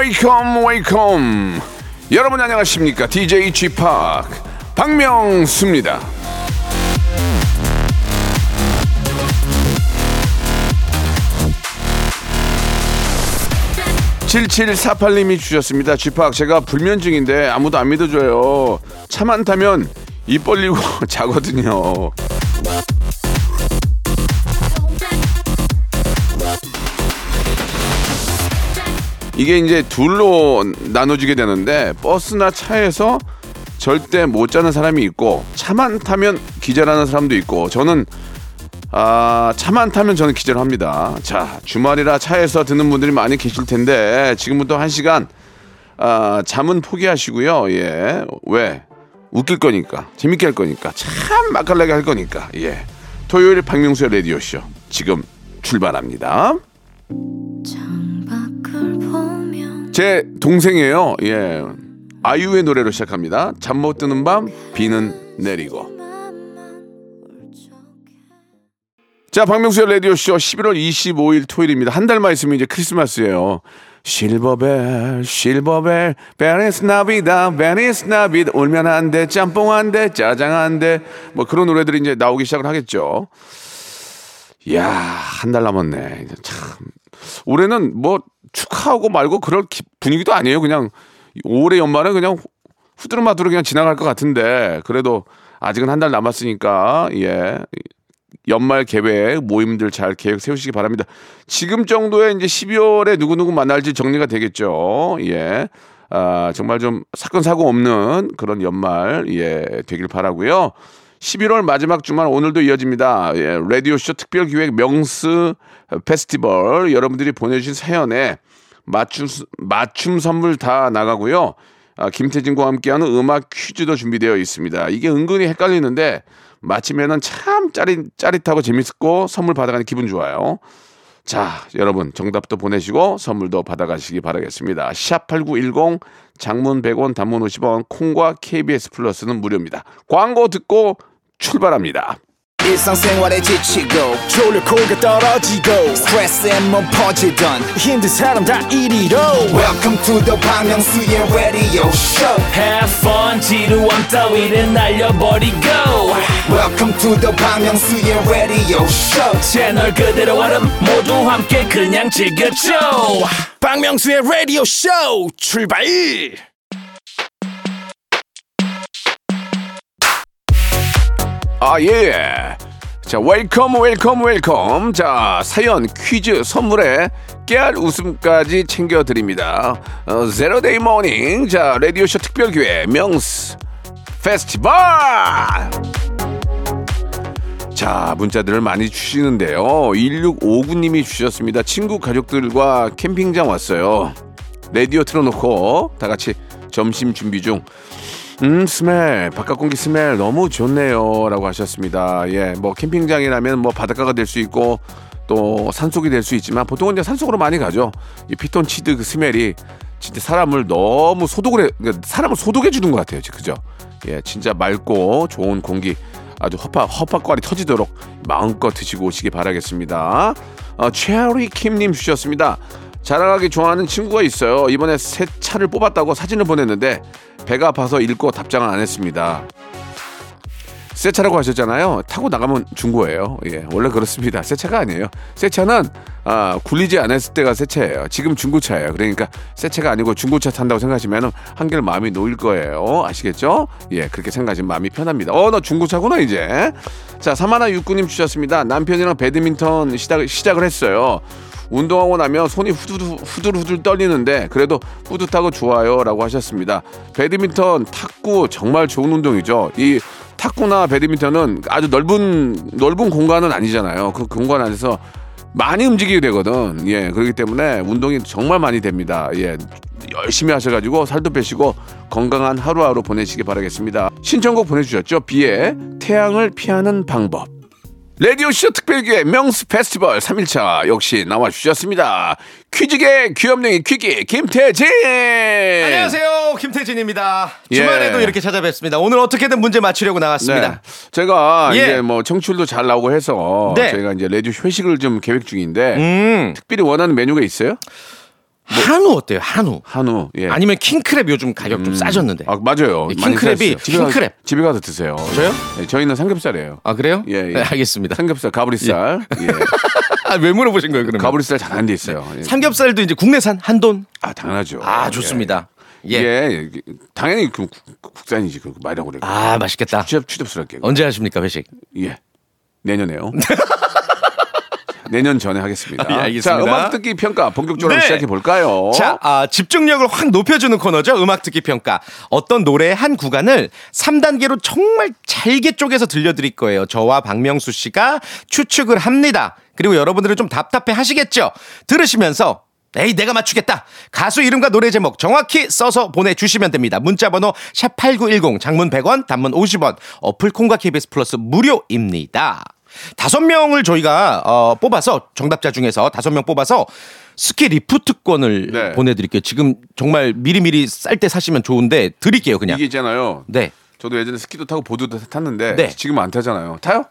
Welcome welcome 여러분 안녕하십니까 DJ G 팍 박명수입니다. 7748님이 주셨습니다. 쥐팍 제가 불면증인데 아무도 안 믿어줘요. 차만 타면 입 벌리고 자거든요. 이게 이제 둘로 나눠지게 되는데 버스나 차에서 절대 못 자는 사람이 있고 차만 타면 기절하는 사람도 있고 저는 아, 차만 타면 저는 기절합니다. 자, 주말이라 차에서 듣는 분들이 많이 계실 텐데 지금부터 한 시간 아, 잠은 포기하시고요. 예. 왜? 웃길 거니까. 재밌게 할 거니까. 참 맛깔나게 할 거니까. 예. 토요일 박명수의 라디오쇼. 지금 출발합니다. 제 동생이에요. 예. 아이유의 노래로 시작합니다. 잠 못 드는 밤, 비는 내리고. 자, 박명수의 라디오쇼 11월 25일 토요일입니다. 한 달만 있으면 이제 크리스마스예요. Silver bell, silver bell, Feliz Navidad, Feliz Navidad, 울면 안 돼, 짬뽕 안 돼, 짜장 안 돼. 뭐 그런 노래들이 이제 나오기 시작을 하겠죠. 이야, 한 달 남았네. 참. 올해는 뭐 축하하고 말고 그럴 기, 분위기도 아니에요. 그냥 올해 연말은 그냥 후드름마드로 그냥 지나갈 것 같은데 그래도 아직은 한 달 남았으니까 예 연말 계획 모임들 잘 계획 세우시기 바랍니다. 지금 정도에 이제 12월에 누구 누구 만날지 정리가 되겠죠. 예. 아, 정말 좀 사건 사고 없는 그런 연말 예, 되길 바라고요. 11월 마지막 주말 오늘도 이어집니다. 예, 라디오쇼 특별 기획 명스 페스티벌 여러분들이 보내주신 사연에 맞춤 맞춤 선물 다 나가고요. 아, 김태진과 함께하는 음악 퀴즈도 준비되어 있습니다. 이게 은근히 헷갈리는데 마치면은 참 짜릿, 짜릿하고 재밌고 선물 받아가는 기분 좋아요. 자, 여러분 정답도 보내시고 선물도 받아가시기 바라겠습니다. 샵8910 장문 100원 단문 50원 콩과 KBS 플러스는 무료입니다. 광고 듣고 출발합니다. 일상생활에 지치고, 졸려 코가 떨어지고, 스트레스에 몸 퍼지던, 힘든 사람 다 이리로. welcome to the Bang Myung-soo's radio show Have fun 지루함 따위를 날려버리고 welcome to the Bang Myung-soo's radio show 채널 그대로 얼음 모두 함께 그냥 즐겨줘 박명수의 라디오 쇼 출발! 아, 예. 자, welcome, welcome, welcome. 자, 사연, 퀴즈, 선물에 깨알 웃음까지 챙겨드립니다. 어, Saturday morning. 자, 라디오쇼 특별기획, 명수 페스티벌! 자, 문자들을 많이 주시는데요. 1659님이 주셨습니다. 친구 가족들과 캠핑장 왔어요. 라디오 틀어놓고 다 같이 점심 준비 중. 음, smell, 바깥 공기 smell 너무 좋네요. 라고 하셨습니다. 예, 뭐, 캠핑장이라면 뭐 바닷가가 될 수 있고 또 산속이 될 수 있지만 보통은 이제 산속으로 많이 가죠. 이 피톤치드 그 smell이 진짜 사람을 너무 소독을 해, 그러니까 사람을 소독해 주는 것 같아요. 그죠? 예, 진짜 맑고 좋은 공기 아주 허파, 허파꽈리 터지도록 마음껏 드시고 오시기 바라겠습니다. 어, 체리 킴님 주셨습니다. 자랑하기 좋아하는 친구가 있어요. 이번에 새 차를 뽑았다고 사진을 보냈는데 배가 아파서 읽고 답장을 안 했습니다. 새 차라고 하셨잖아요. 타고 나가면 중고예요. 예, 원래 그렇습니다. 새 차가 아니에요. 새 차는 아, 굴리지 않았을 때가 새 차예요. 지금 중고차예요. 그러니까 새 차가 아니고 중고차 탄다고 생각하시면 한결 마음이 놓일 거예요. 아시겠죠? 예, 그렇게 생각하시면 마음이 편합니다. 어, 너 중고차구나 이제. 자, 사마나 육구님 주셨습니다. 남편이랑 배드민턴 시작, 시작을 했어요. 운동하고 나면 손이 후두두, 후들후들 떨리는데 그래도 뿌듯하고 좋아요 라고 하셨습니다. 배드민턴, 탁구 정말 좋은 운동이죠. 이 탁구나 배드민턴은 아주 넓은 넓은 공간은 아니잖아요. 그 공간 안에서 많이 움직이게 되거든. 예, 그렇기 때문에 운동이 정말 많이 됩니다. 예, 열심히 하셔가지고 살도 빼시고 건강한 하루하루 보내시기 바라겠습니다. 신청곡 보내주셨죠? 비의 태양을 피하는 방법. 라디오쇼 특별기획 명수 페스티벌 3일차 역시 나와주셨습니다. 퀴즈계 귀염둥이 퀴기 김태진! 안녕하세요 김태진입니다. 예. 주말에도 이렇게 찾아뵙습니다. 오늘 어떻게든 문제 맞추려고 네. 나왔습니다. 제가 예. 이제 뭐 청출도 잘 나오고 해서 네. 저희가 이제 라디오 회식을 좀 계획 중인데 음 특별히 원하는 메뉴가 있어요? 한우 어때요? 한우 한우. 예. 아니면 킹크랩 요즘 가격 좀 싸졌는데. 아, 맞아요. 이 많이 킹크랩이 싸졌어요. 집에 가서- 킹크랩. 집에 가서 드세요. 저요? 네, 저희는 삼겹살이에요. 아 그래요? 예, 예. 네, 알겠습니다. 삼겹살, 가브리살. 예. 아, 왜 물어보신 거예요 그러면? 가브리살 잘안 돼 있어요. 예. 삼겹살도 이제 국내산 한돈. 아, 당연하죠. 아 좋습니다. 예. 예. 예. 이게 당연히 그 국- 국산이지. 그 말이라고 그래. 아 맛있겠다. 추잡, 추잡스럽게. 언제 하십니까 회식? 예. 내년에요. 내년 전에 하겠습니다. 아, 예, 알겠습니다. 자, 음악 듣기 평가 본격적으로 네. 시작해 볼까요? 자, 아, 집중력을 확 높여주는 코너죠. 음악 듣기 평가. 어떤 노래의 한 구간을 3단계로 정말 잘게 쪼개서 들려드릴 거예요. 저와 박명수 씨가 추측을 합니다. 그리고 여러분들은 좀 답답해 하시겠죠? 들으시면서 에이 내가 맞추겠다. 가수 이름과 노래 제목 정확히 써서 보내주시면 됩니다. 문자번호 샵8910 장문 100원 단문 50원 어플 콩과 KBS 플러스 무료입니다. 다섯 명을 저희가 어, 뽑아서 정답자 중에서 다섯 명 뽑아서 스키 리프트권을 네. 보내드릴게요. 지금 정말 미리미리 쌀 때 사시면 좋은데 드릴게요 그냥. 이게 있잖아요. 네. 저도 예전에 스키도 타고 보드도 탔는데 네. 지금 안 타잖아요. 타요?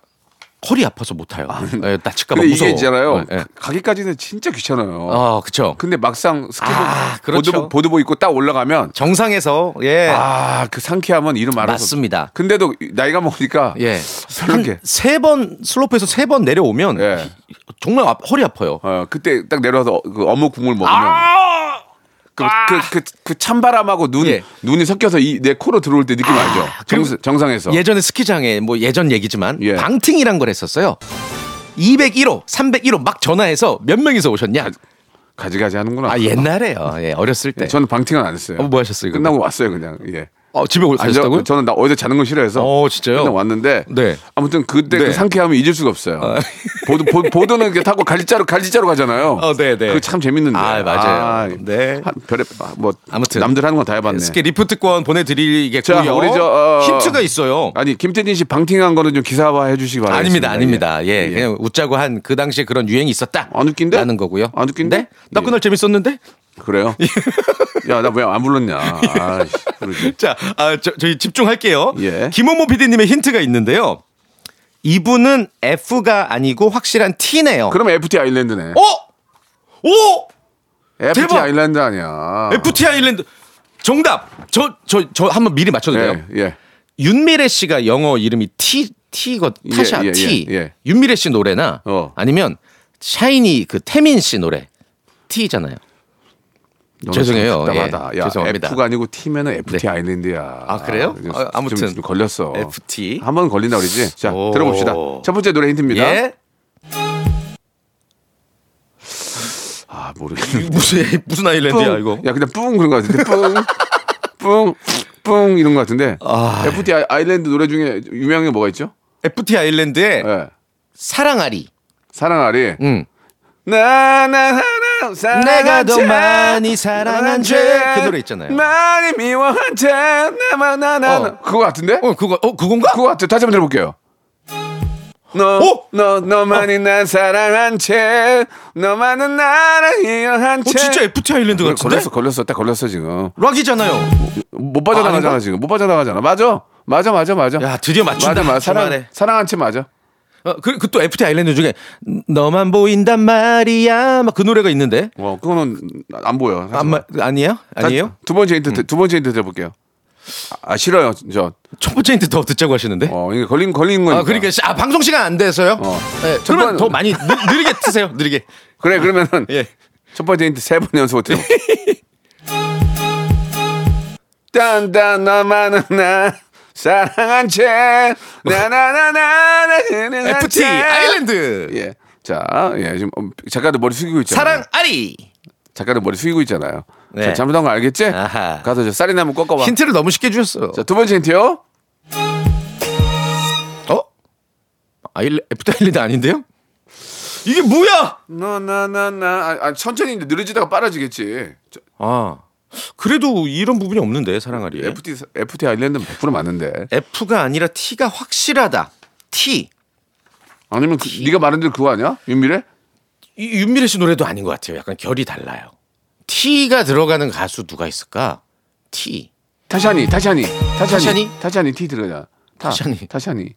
허리 아파서 못 타요. 예, 다칠까봐 근데 무서워. 이게 있잖아요. 예, 예. 가기까지는 진짜 귀찮아요. 어, 그쵸. 근데 막상 스키복 아, 그렇죠. 보드, 보드복 입고 딱 올라가면 정상에서 예 아 그 상쾌함은 이루 말할 수 맞습니다. 근데도 나이가 먹으니까 예. 한세번 슬로프에서 세 번 내려오면 예. 정말 아- 허리 아파요. 어 그때 딱 내려와서 그 어묵 국물 먹으면 아! 그, 그, 그, 그 찬바람하고 눈, 예. 눈이 섞여서 이, 내 코로 들어올 때 느낌 알죠? 그리고 정, 정상에서. 예전에 스키장에 뭐 예전 얘기지만 예. 방팅이란 걸 했었어요. 201호, 301호 막 전화해서 몇 명이서 오셨냐? 가지가지 하는구나. 아 옛날에요. 예, 어렸을 때. 네, 저는 방팅은 안 했어요. 어, 뭐 하셨어요? 끝나고 왔어요, 그냥. 예. 어, 집에 가셨다고요? 저는 나 어제 자는 거 싫어해서. 어, 진짜요? 끝나고 왔는데. 네. 아무튼 그때 네. 그 상쾌함을 잊을 수가 없어요. 보드, 보, 보드 는 이렇게 타고 갈지자로, 갈지자로 가잖아요. 어, 네, 네. 그거 참 재밌는데. 아, 맞아요. 네. 한, 별에, 아, 뭐. 아무튼. 남들 하는 건 다 해봤네. 스키 리프트권 보내드리겠고요. 자, 우리 저, 어, 힌트가 있어요. 아니, 김태진 씨 방팅한 거는 좀 기사화 해주시기 바랍니다. 아닙니다, 아닙니다. 예, 그냥 웃자고 한 그 당시에 그런 유행이 있었다. 안 웃긴데? 라는 거고요. 안 웃긴데? 네? 나 예. 그날 재밌었는데? 그래요? 야, 나 왜 안 불렀냐. 아이씨, 그러지. 자, 아, 저, 저희 집중할게요. 예. 김원모 PD님의 힌트가 있는데요. 이분은 F가 아니고 확실한 T네요. 그럼 FT 아일랜드네. 어? 오! FT 대박! 아일랜드 아니야. FT 아일랜드. 정답! 저, 저, 저 한번 미리 맞춰도 돼요? 예, 예. 윤미래 씨가 영어 이름이 T, T거, 예, 타샤, 예, T. 예, 예. 윤미래 씨 노래나 어. 아니면 샤이니 그 태민 씨 노래. T잖아요. 죄송해요. 답답하다. 예, 야, 죄송합니다. F가 아니고 T면은 FT 네. 아일랜드야. 아, 그래요? 좀- 아, 아무튼. 좀, 좀 걸렸어. FT. 한 번 걸린다 그러지. 자, 오. 들어봅시다. 첫 번째 노래 힌트입니다. 예? 아, 모르겠네. 무슨, 무슨 아일랜드야, 이거? 야, 그냥 뿡 그런 거 같은데. 뿡, 뿡, 뿡 이런 거 같은데. 아. FT 아- 아일랜드 노래 중에 유명한 게 뭐가 있죠? FT 아일랜드의 예. 사랑아리. 사랑아리. 응. 나나 하나 내가 더 많이 사랑한 죄. 그 노래 있잖아요. 많이 미워한 죄 나만 나나 어. 그거 같은데? 어, 그거, 어, 그건가? 그거 같아. 다시 한번 들어볼게요. 너, 어? 너, 너만이 난 사랑한 채, 너만은 나를 이해한 어, 채. 진짜 FT 아일랜드 같은데? 걸렸어, 걸렸어, 딱 걸렸어 지금. 락이잖아요. 못 빠져나가잖아 아닌가? 지금. 못 빠져나가잖아. 맞아, 맞아, 맞아, 맞아. 야, 드디어 맞춘다. 맞아, 맞아. 사랑. 사랑한 채 맞아. 어, 그, 그 또 FT 아일랜드 중에 너만 보인단 말이야. 막 그 노래가 있는데. 어, 그거는 안 보여. 사실. 안 마, 아니에요? 아니에요? 음. 두 번째 힌트, 두 번째 힌트 들어볼게요. 아, 싫어요, 저. 첫 번째 힌트 더 듣자고 하시는데. 어, 이게 걸린 걸린 거니까. 아, 그러니까 시- 아, 방송 시간 안 돼서요? 어. 네, 첫 그러면 번- 더 많이 느, 느리게 트세요. 느리게. 그래 그러면은 예. 첫 번째 힌트 세 번 연속 들어. 딴딴 너만은 나 사랑한 채 나나나나나 FT 아일랜드. 예. 자, 예, 지금 어, 작가들 머리 숙이고 있잖아요. 사랑 아리. 작가들 머리 숙이고 있잖아요. 네. 자, 잘못한 거 알겠지? 아하. 가서 저 쌀이나 한번 꺾어봐. 힌트를 너무 쉽게 주셨어요. 자, 두 번째 힌트요. 어? 아일 FT 아일랜드 아닌데요? 이게 뭐야? 너나나나 아, 아, 천천히 이제 느려지다가 빨라지겠지. 저, 아. 그래도 이런 부분이 없는데 사랑 아리. FT FT 아일랜드는 100% 맞는데. F가 아니라 T가 확실하다. T. 아니면 그, 네가 말한 대로 그거 아니야? 윤미래? 이 윤미래 씨 노래도 아닌 것 같아요. 약간 결이 달라요. T가 들어가는 가수 누가 있을까? T. 타샤니, 타샤니, 타샤니, 타샤니? 들어가자. 타, 타샤니. 타샤니.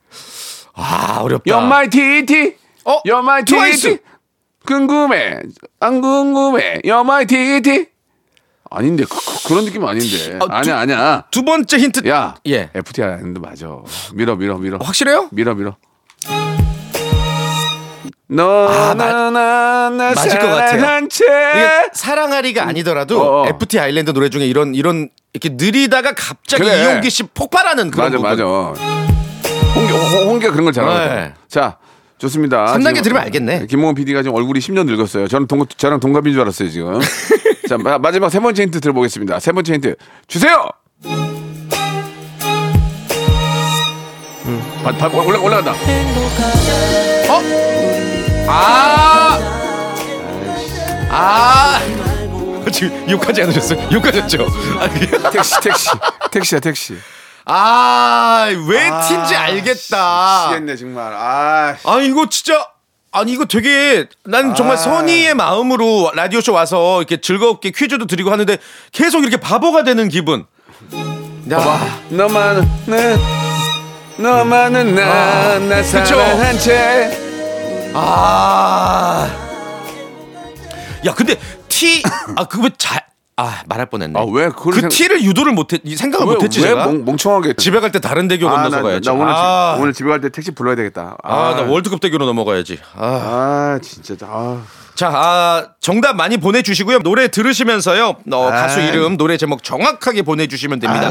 아 어렵다. You're my TT. 어? You're my 트와이스. TT. 궁금해. 안 궁금해. You're my TT. 아닌데 그, 런 느낌 아닌데. 아, 아니야 두- 아니야. 두 번째 힌트. 야, 예. FT 아닌데 맞아. 밀어 밀어 밀어. 확실해요? 밀어 밀어. 너나나 맞을 것 같아요. 사랑한 채. 이게 사랑하리가 아니더라도 어, 어. FT 아일랜드 노래 중에 이런 이런 이렇게 느리다가 갑자기 그래. 이용기 씨 폭발하는 그런 맞아 부분. 맞아. 홍기 홍- 홍기가 그런 걸 잘하거든. 네. 자. 좋습니다. 3단계 지금 들으면 알겠네. 김홍원 PD가 지금 얼굴이 10년 늙었어요. 저는 동, 저랑 동갑인 줄 알았어요, 지금. 자, 마, 마지막 세 번째 힌트 들어보겠습니다. 세 번째 힌트 주세요! 바, 바, 올라, 올라간다. 어? 아! 아 지금 욕하지 않으셨어요? 욕하셨죠? 택시, 택시. 택시야, 택시. 아왜 T인지 알겠다. 미치겠네, 정말. 아. 아 이거 진짜 아니 이거 되게 난 정말 선의의 마음으로 라디오 쇼 와서 이렇게 즐겁게 퀴즈도 드리고 하는데 계속 이렇게 바보가 되는 기분. 야, 너만은, 나, 너만은 나, 나 아, 그쵸? 사랑한 채. 아. 야, 근데 T 아 그거 잘 아, 말할 뻔했네. 아, 왜 그걸 그 생- T를 유도를 못했 이 생각을 왜, 못했지 왜 제가. 멍, 멍청하게. 집에 갈 때 다른 대교 아, 건너서 나, 가야지. 나 오늘, 아, 집, 오늘 집에 갈 때 택시 불러야 되겠다. 아, 나 월드컵 대교로 넘어가야지. 아. 아, 진짜. 아. 자, 아, 정답 많이 보내주시고요. 노래 들으시면서요. 어, 가수 아이. 이름, 노래 제목 정확하게 보내주시면 됩니다.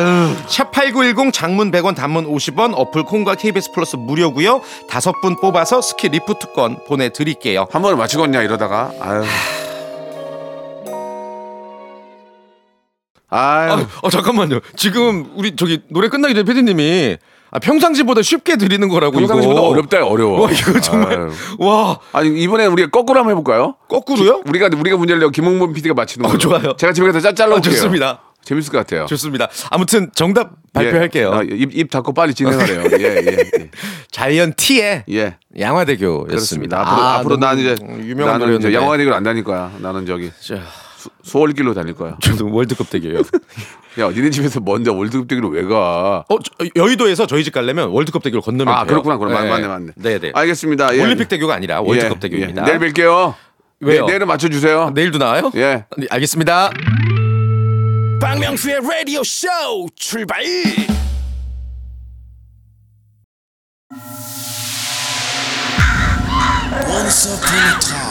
샵8910 장문 100원, 단문 50원, 어플 콩과 KBS 플러스 무료고요. 다섯 분 뽑아서 스키 리프트권 보내드릴게요. 한 번에 맞추겠냐 이러다가. 아유. 아, 어, 잠깐만요. 지금 우리 저기 노래 끝나기 전에 PD님이 아, 평상시보다 쉽게 드리는 거라고 평상시보다 이거. 어렵다 어려워. 와, 이거 정말. 아유. 와, 아니 이번에 우리가 거꾸로 한번 해볼까요? 거꾸로요? 우리가 우리가 문제를 내고 김홍범 PD가 맞히는 어, 거. 좋아요. 제가 집에 가서 짜 잘라 아. 좋습니다. 재밌을 것 같아요. 좋습니다. 아무튼 정답 발표할게요. 예. 아, 입, 입 닫고 빨리 진행하래요. 예, 예, 예. 자이언 T의 예. 양화대교였습니다. 그렇습니다. 앞으로 아, 앞으로 나는 이제 유명한 노래였는데. 양화대교를 안 다닐 거야. 나는 저기 자, 수 월길로 다닐 거야. 저도 월드컵 대교요. 야, 니네 집에서 먼저 월드컵 대기로 왜 가? 어, 저, 여의도에서 저희 집 가려면 월드컵 대교를 건너면 아, 돼요. 그렇구나. 그럼 네. 맞네, 맞네. 네, 네. 알겠습니다. 예. 올림픽 대교가 아니라 월드컵 예, 대교입니다. 예. 내일 뵐게요. 왜요? 내, 내일은 맞춰 주세요. 내일도 나와요? 예. 네, 알겠습니다. 박명수의 라디오 쇼 출발 Once upon a time,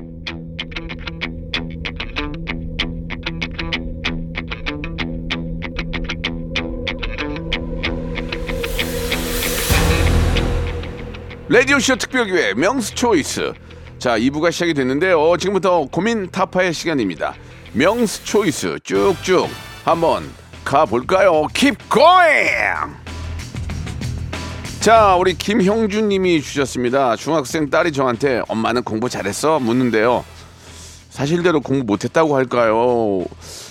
라디오쇼 특별기회 명수 초이스. 자, 2부가 시작이 됐는데요. 지금부터 고민 타파의 시간입니다. 명수 초이스 쭉쭉 한번 가볼까요? Keep! 자, 우리 김형준 님이 주셨습니다. 중학생 딸이 저한테 엄마는 공부 잘했어? 묻는데요. 사실대로 공부 못했다고 할까요?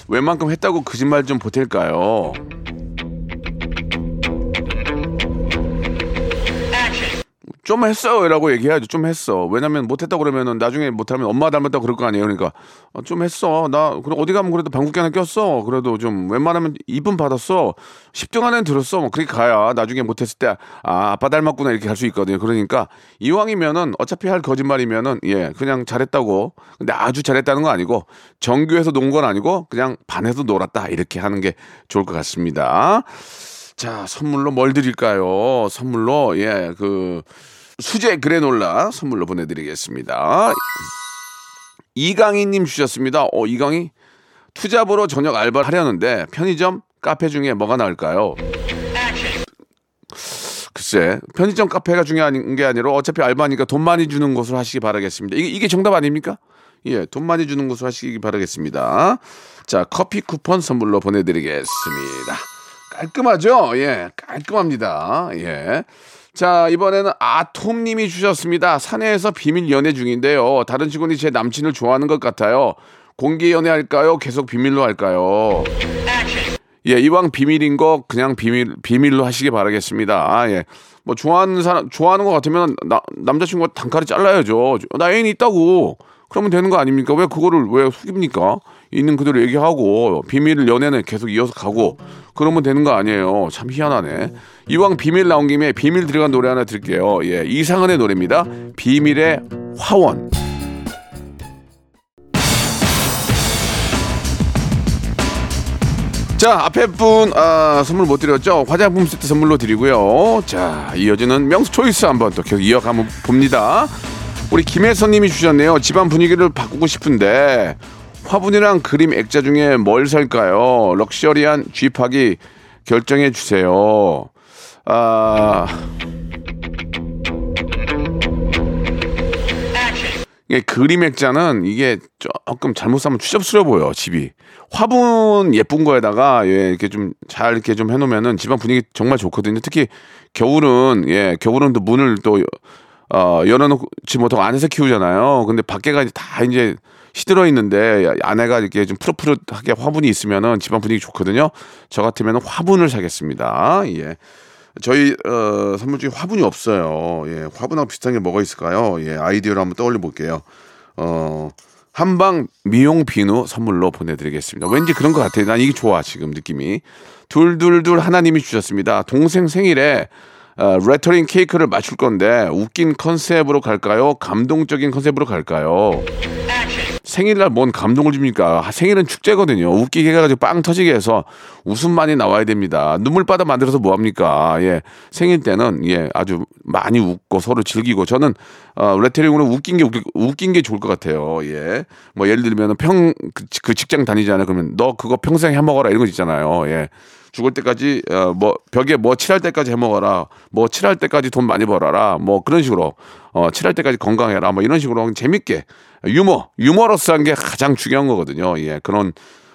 웬만큼 했다고 거짓말 좀 보탤까요? 좀 했어라고 얘기해야죠. 좀 했어. 왜냐면 못했다 그러면은 나중에 못하면 엄마 닮았다 그럴 거 아니에요. 그러니까 어, 좀 했어. 나 그럼 어디 가면 그래도 방귀 하나 꼈어. 그래도 좀 웬만하면 이쁨 받았어. 10등 안에 들었어. 뭐 그렇게 가야 나중에 못했을 때 아 아빠 닮았구나 이렇게 갈 수 있거든요. 그러니까 이왕이면은 어차피 할 거짓말이면은 예 그냥 잘했다고. 근데 아주 잘했다는 거 아니고 정규에서 논 건 아니고 그냥 반에서 놀았다 이렇게 하는 게 좋을 것 같습니다. 자, 선물로 뭘 드릴까요? 선물로, 예, 그, 수제 그래놀라 선물로 보내드리겠습니다. 이강희님 주셨습니다. 어, 이강희? 투잡으로 저녁 알바를 하려는데 편의점, 카페 중에 뭐가 나을까요? 글쎄, 편의점 카페가 중요한 게 아니라 어차피 알바니까 돈 많이 주는 곳을 하시기 바라겠습니다. 이게, 이게 정답 아닙니까? 예, 돈 많이 주는 곳으로 하시기 바라겠습니다. 자, 커피 쿠폰 선물로 보내드리겠습니다. 깔끔하죠? 예, 깔끔합니다. 예. 자, 이번에는 아톰님이 주셨습니다. 사내에서 비밀 연애 중인데요. 다른 직원이 제 남친을 좋아하는 것 같아요. 공개 연애할까요? 계속 비밀로 할까요? 예, 이왕 비밀인 거 그냥 비밀 비밀로 하시기 바라겠습니다. 아, 예. 뭐 좋아하는 사람 좋아하는 것 같으면 나, 남자친구가 단칼에 잘라야죠. 나 애인 있다고. 그러면 되는 거 아닙니까? 왜 그거를 왜 속입니까? 있는 그대로 얘기하고 비밀 연애는 계속 이어서 가고 그러면 되는 거 아니에요. 참 희한하네. 이왕 비밀 나온 김에 비밀 들어간 노래 하나 들게요. 예, 이상은의 노래입니다. 비밀의 화원. 자, 앞에 분 아, 선물 못 드렸죠? 화장품 세트 선물로 드리고요. 자, 이어지는 명수 초이스 한번 또 계속 이어가면 봅니다. 우리 김혜선님이 주셨네요. 집안 분위기를 바꾸고 싶은데 화분이랑 그림 액자 중에 뭘 살까요? 럭셔리한 쥐파기 결정해 주세요. 아. 이게 그림 액자는 이게 조금 잘못 사면 추접스러워 보여 집이 화분 예쁜 거에다가 예 이렇게 좀 잘 이렇게 좀 해놓으면은 집안 분위기 정말 좋거든요 특히 겨울은 예 겨울은 또 문을 또 어, 열어놓지 못하고 안에서 키우잖아요 근데 밖에가 다 이제 시들어 있는데 안에가 이렇게 좀 푸릇푸릇하게 화분이 있으면은 집안 분위기 좋거든요 저 같으면 화분을 사겠습니다 예. 저희 어, 선물 중에 화분이 없어요. 예, 화분하고 비슷한 게 뭐가 있을까요? 예, 아이디어를 한번 떠올려 볼게요. 어, 한방 미용 비누 선물로 보내드리겠습니다. 왠지 그런 것 같아요. 난 이게 좋아 지금 느낌이. 둘둘둘 하나님이 주셨습니다. 동생 생일에 어, 레터링 케이크를 맞출 건데 웃긴 컨셉으로 갈까요? 감동적인 컨셉으로 갈까요? 생일날 뭔 감동을 줍니까? 생일은 축제거든요. 웃기게 해가지고 빵 터지게 해서 웃음만이 나와야 됩니다. 눈물바다 만들어서 뭐합니까? 예. 생일 때는, 예, 아주 많이 웃고 서로 즐기고 저는, 어, 레테링으로 웃긴 게, 웃긴 게 좋을 것 같아요. 예. 뭐 예를 들면 평, 그, 그 직장 다니잖아요. 그러면 너 그거 평생 해 먹어라 이런 거 있잖아요. 예. 죽을 때까지 어, 뭐 벽에 뭐 칠할 때까지 해 먹어라. 뭐 칠할 때까지 돈 많이 벌어라. 뭐 그런 식으로 어 칠할 때까지 건강해라. 뭐 이런 식으로 재밌게 유머 유머러스한 게 가장 중요한 거거든요. 예. 그런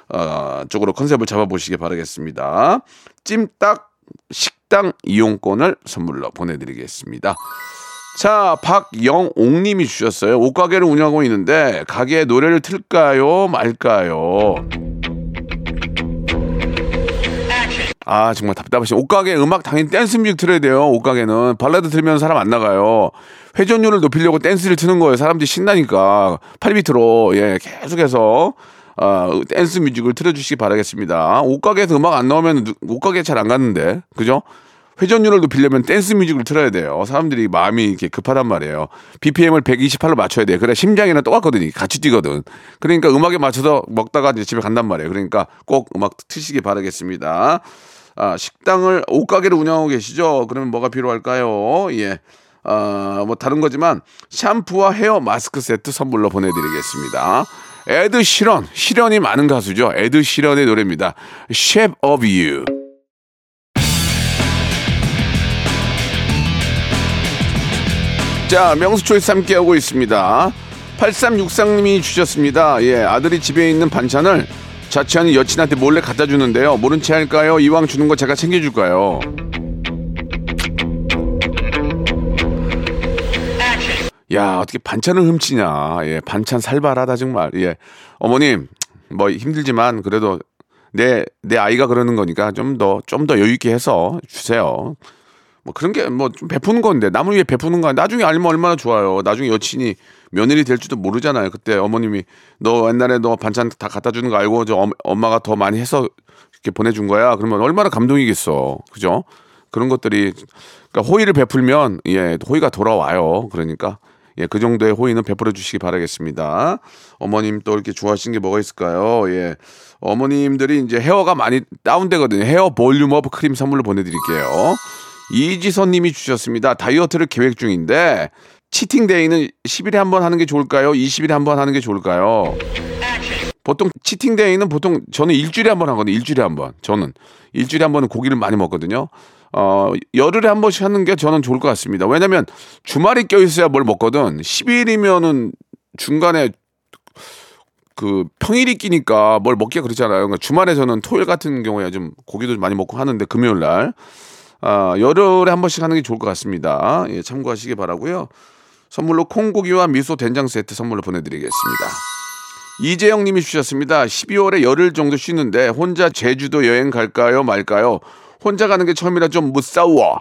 어 쪽으로 컨셉을 잡아 보시기 바라겠습니다. 찜닭 식당 이용권을 선물로 보내 드리겠습니다. 자, 박영옥님이 주셨어요. 옷가게를 운영하고 있는데 가게에 노래를 틀까요, 말까요? 아 정말 답답하시. 옷가게 음악 당연히 dance music 틀어야 돼요. 옷가게는 발라드 틀면 사람 안 나가요. 회전율을 높이려고 댄스를 트는 거예요. 사람들이 신나니까 8비트로 예 계속해서 아 dance music을 틀어주시기 바라겠습니다. 옷가게에서 음악 안 나오면 누- 옷가게 잘 안 갔는데 그죠? 회전율을 높이려면 dance music을 틀어야 돼요. 사람들이 마음이 이렇게 급하단 말이에요. BPM을 128로 맞춰야 돼요. 그래 심장이랑 똑같거든요. 같이 뛰거든. 그러니까 음악에 맞춰서 먹다가 이제 집에 간단 말이에요. 그러니까 꼭 음악 트시기 바라겠습니다. 아, 식당을 옷가게를 운영하고 계시죠? 그러면 뭐가 필요할까요? 예. 아, 뭐 다른 거지만 샴푸와 hair mask 세트 선물로 보내드리겠습니다. 에드 시런, 시련이 많은 가수죠. 에드 시런의 노래입니다. Shape of You. 자, 명수 choice 함께하고 있습니다. 8363님이 주셨습니다. 예, 아들이 집에 있는 반찬을 자취하는 여친한테 몰래 갖다 주는데요. 모른 채 할까요? 이왕 주는 거 제가 챙겨줄까요? 야, 어떻게 반찬을 훔치냐. 예, 반찬 살벌하다, 정말. 예. 어머님, 뭐 힘들지만 그래도 내, 내 아이가 그러는 거니까 좀 더, 좀 더 여유 있게 해서 주세요. 뭐 그런 게 뭐 좀 베푸는 건데 남을 위해 베푸는 거 나중에 알면 얼마나 좋아요. 나중에 여친이 며느리 될지도 모르잖아요. 그때 어머님이 너 옛날에 너 반찬 다 갖다 주는 거 알고 저 엄, 엄마가 더 많이 해서 이렇게 보내준 거야. 그러면 얼마나 감동이겠어. 그죠? 그런 것들이 그러니까 호의를 베풀면 예 호의가 돌아와요. 그러니까 예 그 정도의 호의는 베풀어 주시기 바라겠습니다. 어머님 또 이렇게 좋아하시는 게 뭐가 있을까요? 예 어머님들이 이제 헤어가 많이 다운되거든요. 헤어 볼륨업 크림 선물로 보내드릴게요. 이지선 님이 주셨습니다. 다이어트를 계획 중인데 치팅데이는 10일에 한 번 하는 게 좋을까요? 20일에 한 번 하는 게 좋을까요? 보통 치팅데이는 보통 저는 일주일에 한 번 하거든요. 일주일에 한 번. 저는 일주일에 한 번은 고기를 많이 먹거든요. 어, 열흘에 한 번씩 하는 게 저는 좋을 것 같습니다. 왜냐면 주말이 껴있어야 뭘 먹거든. 10일이면은 중간에 그 평일이 끼니까 뭘 먹기가 그렇잖아요. 그러니까 주말에서는 토요일 같은 경우에 좀 고기도 많이 먹고 하는데 금요일 날 아, 열흘에 한 번씩 하는 게 좋을 것 같습니다. 예, 참고하시기 바라고요. 선물로 콩고기와 미소 된장 세트 선물로 보내드리겠습니다. 이재영 님이 주셨습니다. 12월에 열흘 정도 쉬는데 혼자 제주도 여행 갈까요 말까요? 혼자 가는 게 처음이라 좀 무서워.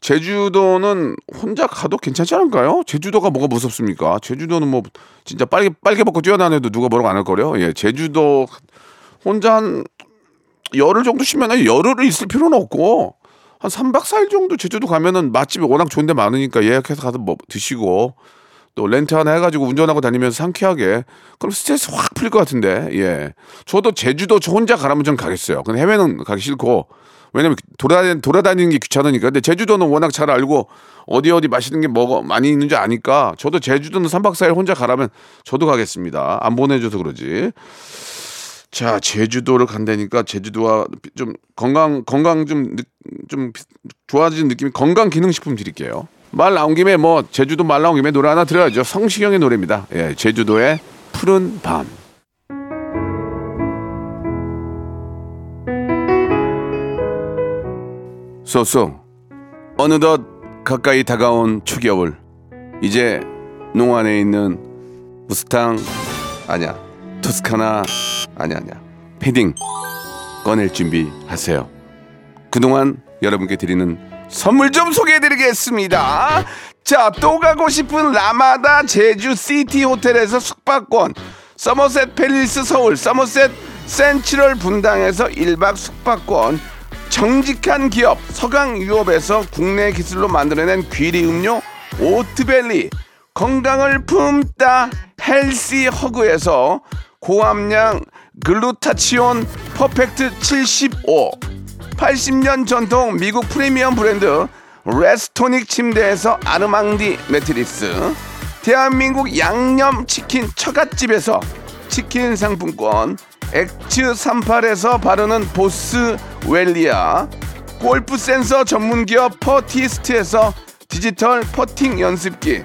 제주도는 혼자 가도 괜찮지 않을까요? 제주도가 뭐가 무섭습니까? 제주도는 뭐 진짜 빨개 빨개 벗고 뛰어다녀도 누가 뭐라고 안 할 거려. 예, 제주도 혼자 한 열흘 정도 쉬면 열흘을 있을 필요는 없고 한 3박 4일 정도 제주도 가면은 맛집이 워낙 좋은 데 많으니까 예약해서 가서 뭐 드시고 또 렌트 하나 해가지고 운전하고 다니면서 상쾌하게. 그럼 스트레스 확 풀릴 것 같은데. 예. 저도 제주도 저 혼자 가라면 좀 가겠어요. 근데 해외는 가기 싫고. 왜냐면 돌아다니, 돌아다니는 게 귀찮으니까. 근데 제주도는 워낙 잘 알고 어디 어디 맛있는 게 뭐가 많이 있는지 아니까 저도 제주도는 3박 4일 혼자 가라면 저도 가겠습니다. 안 보내줘서 그러지 자, 제주도를 간다니까 제주도와 좀 건강 건강 좀 좀 좋아지는 느낌이 건강 기능식품 드릴게요. 말 나온 김에 뭐 제주도 말 나온 김에 노래 하나 들어야죠. 성시경의 노래입니다. 예, 제주도의 푸른 밤. 쏘쏘 어느덧 가까이 다가온 초겨울 이제 농 안에 있는 무스탕 아니야 토스카나 아니야 아니야. 패딩 꺼낼 준비하세요. 그동안 여러분께 드리는 선물 좀 소개해드리겠습니다. 자 또 가고 싶은 라마다 제주 시티 호텔에서 숙박권. 서머셋 팰리스 서울 서머셋 센트럴 분당에서 1박 숙박권. 정직한 기업 서강유업에서 국내 기술로 만들어낸 귀리 음료 오트벨리. 건강을 품다 헬시 허그에서 고함량 글루타치온 퍼펙트 75 80년 전통 미국 프리미엄 브랜드 레스토닉 침대에서 아르망디 매트리스. 대한민국 양념치킨 처갓집에서 치킨 상품권. 엑츠 38에서 바르는 보스웰리아. 골프 센서 전문기업 퍼티스트에서 디지털 퍼팅 연습기.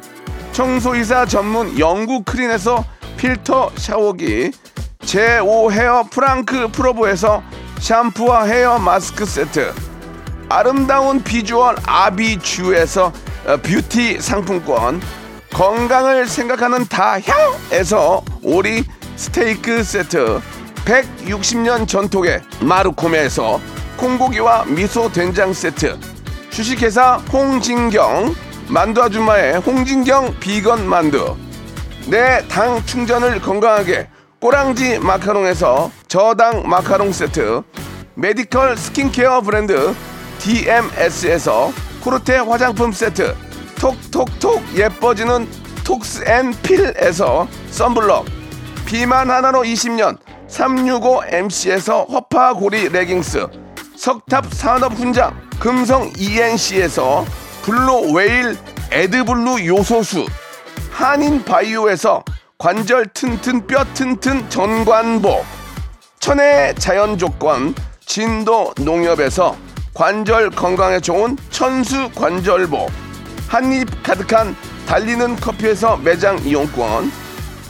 청소이사 전문 영구 크린에서 필터 샤워기 제5 헤어 프랑크 프로보에서 샴푸와 헤어 마스크 세트 아름다운 비주얼 아비주에서 어, 뷰티 상품권 건강을 생각하는 다향에서 오리 스테이크 세트 160년 전통의 마루코메에서 콩고기와 미소 된장 세트 주식회사 홍진경 만두 아줌마의 홍진경 비건 만두 내 당 충전을 건강하게 꼬랑지 마카롱에서 저당 마카롱 세트 medical 스킨케어 브랜드 DMS에서 코르테 화장품 세트 톡톡톡 예뻐지는 톡스앤필에서 썬블럭 비만 하나로 20년 365MC에서 허파고리 레깅스 석탑 산업 훈장 금성 ENC에서 블루 웨일 에드블루 요소수 한인 바이오에서 관절 튼튼 뼈 튼튼 전관보 천혜의 자연 조건 진도 농협에서 관절 건강에 좋은 천수 관절보 한입 가득한 달리는 커피에서 매장 이용권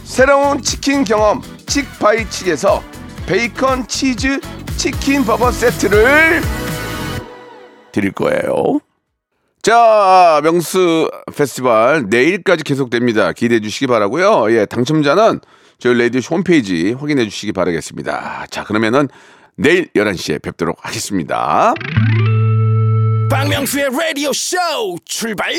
새로운 치킨 경험 칙바이칙에서 베이컨 치즈 치킨 버거 세트를 드릴 거예요. 자, 명수 페스티벌 내일까지 계속됩니다. 기대해 주시기 바라고요. 예, 당첨자는 저희 레디오 홈페이지 확인해 주시기 바라겠습니다. 자, 그러면은 내일 11시에 뵙도록 하겠습니다. 박명수의 라디오 쇼 출발